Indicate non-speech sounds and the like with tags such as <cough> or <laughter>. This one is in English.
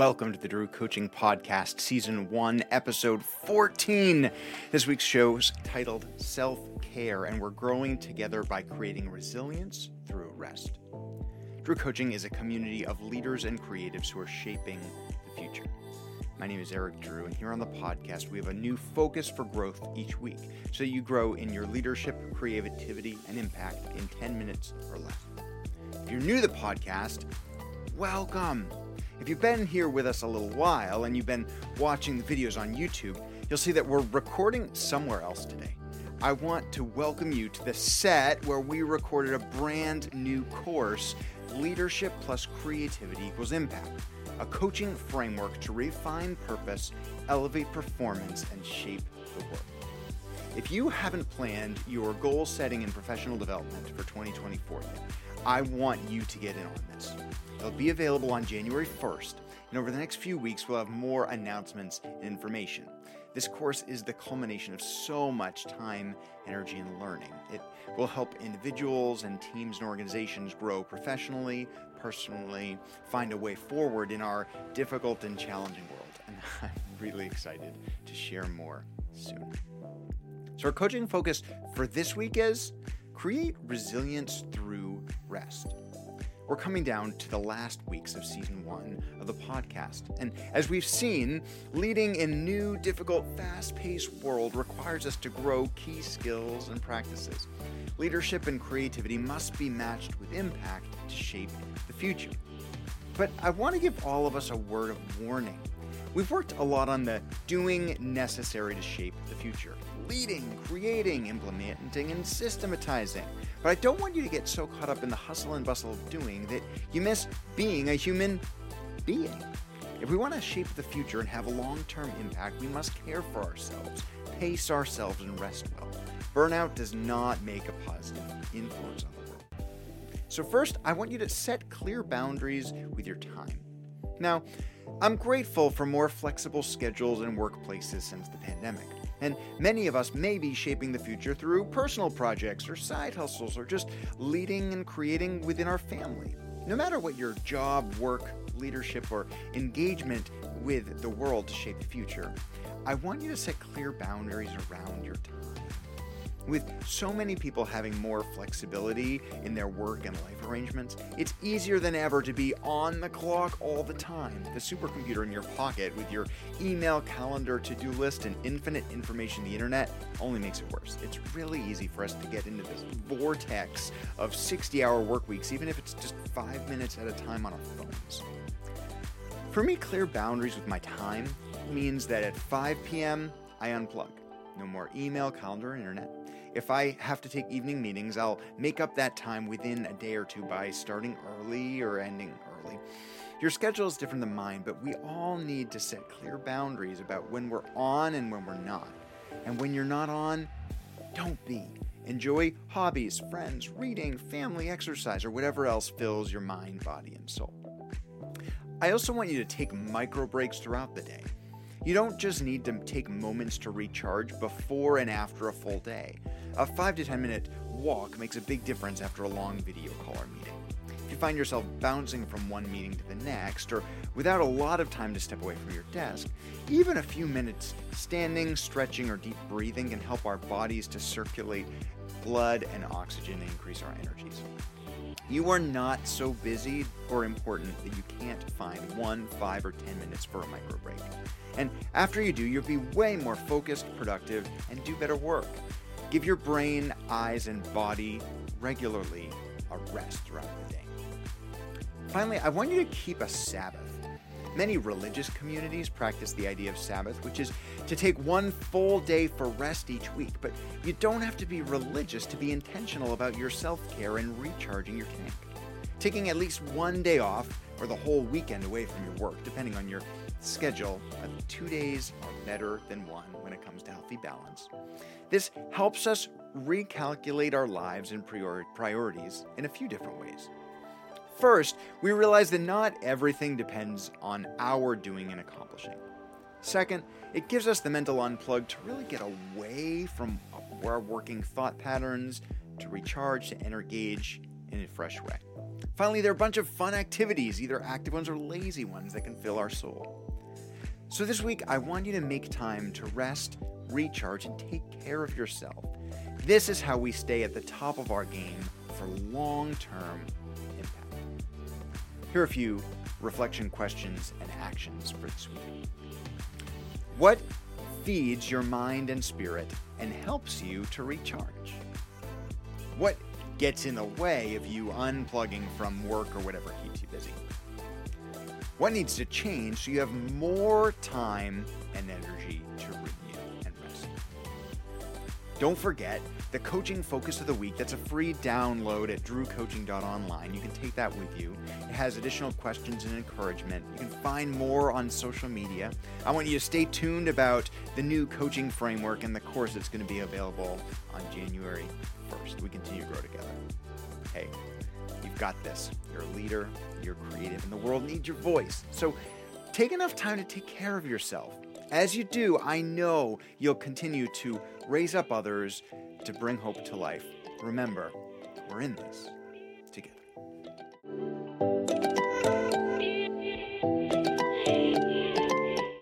Welcome to the Drew Coaching Podcast, Season 1, Episode 14. This week's show is titled Self Care, and we're growing together by creating resilience through rest. Drew Coaching is a community of leaders and creatives who are shaping the future. My name is Eric Drew, and here on the podcast, we have a new focus for growth each week so you grow in your leadership, creativity, and impact in 10 minutes or less. If you're new to the podcast, welcome. If you've been here with us a little while and you've been watching the videos on YouTube, you'll see that we're recording somewhere else today. I want to welcome you to the set where we recorded a brand new course Leadership plus Creativity Equals Impact, a coaching framework to refine purpose, elevate performance, and shape the work. If you haven't planned your goal setting and professional development for 2024 yet, I want you to get in on this. It'll be available on January 1st, and over the next few weeks, we'll have more announcements and information. This course is the culmination of so much time, energy, and learning. It will help individuals and teams and organizations grow professionally, personally, find a way forward in our difficult and challenging world. And <laughs> I'm really excited to share more soon. So, our coaching focus for this week is create resilience through rest. We're coming down to the last weeks of season one of the podcast. And as we've seen, leading in new, difficult, fast paced world requires us to grow key skills and practices. Leadership and creativity must be matched with impact to shape the future. But I want to give all of us a word of warning. We've worked a lot on the doing necessary to shape the future leading, creating, implementing, and systematizing. But I don't want you to get so caught up in the hustle and bustle of doing that you miss being a human being. If we want to shape the future and have a long term impact, we must care for ourselves, pace ourselves, and rest well. Burnout does not make a positive influence on the world. So, first, I want you to set clear boundaries with your time. Now, I'm grateful for more flexible schedules and workplaces since the pandemic. And many of us may be shaping the future through personal projects or side hustles or just leading and creating within our family. No matter what your job, work, leadership, or engagement with the world to shape the future, I want you to set clear boundaries around your time. With so many people having more flexibility in their work and life arrangements, it's easier than ever to be on the clock all the time. The supercomputer in your pocket with your email, calendar, to do list, and infinite information the internet only makes it worse. It's really easy for us to get into this vortex of 60 hour work weeks, even if it's just five minutes at a time on our phones. For me, clear boundaries with my time means that at 5 p.m., I unplug. No more email, calendar, internet. If I have to take evening meetings, I'll make up that time within a day or two by starting early or ending early. Your schedule is different than mine, but we all need to set clear boundaries about when we're on and when we're not. And when you're not on, don't be. Enjoy hobbies, friends, reading, family, exercise, or whatever else fills your mind, body, and soul. I also want you to take micro breaks throughout the day. You don't just need to take moments to recharge before and after a full day. A 5 to 10 minute walk makes a big difference after a long video call or meeting. If you find yourself bouncing from one meeting to the next, or without a lot of time to step away from your desk, even a few minutes standing, stretching, or deep breathing can help our bodies to circulate blood and oxygen and increase our energies. You are not so busy or important that you can't find one, five, or 10 minutes for a micro break. And after you do, you'll be way more focused, productive, and do better work. Give your brain, eyes, and body regularly a rest throughout the day. Finally, I want you to keep a Sabbath. Many religious communities practice the idea of Sabbath, which is to take one full day for rest each week. But you don't have to be religious to be intentional about your self care and recharging your tank. Taking at least one day off or the whole weekend away from your work, depending on your schedule, two days are better than one when it comes to healthy balance. This helps us recalculate our lives and prior- priorities in a few different ways. First, we realize that not everything depends on our doing and accomplishing. Second, it gives us the mental unplug to really get away from our working thought patterns, to recharge, to engage in a fresh way. Finally, there are a bunch of fun activities, either active ones or lazy ones, that can fill our soul. So this week, I want you to make time to rest, recharge, and take care of yourself. This is how we stay at the top of our game for long term. Here are a few reflection questions and actions for this week. What feeds your mind and spirit and helps you to recharge? What gets in the way of you unplugging from work or whatever keeps you busy? What needs to change so you have more time and energy to renew and rest? Don't forget the coaching focus of the week. That's a free download at drewcoaching.online. You can take that with you. Has additional questions and encouragement. You can find more on social media. I want you to stay tuned about the new coaching framework and the course that's going to be available on January 1st. We continue to grow together. Hey, you've got this. You're a leader, you're creative, and the world needs your voice. So take enough time to take care of yourself. As you do, I know you'll continue to raise up others to bring hope to life. Remember, we're in this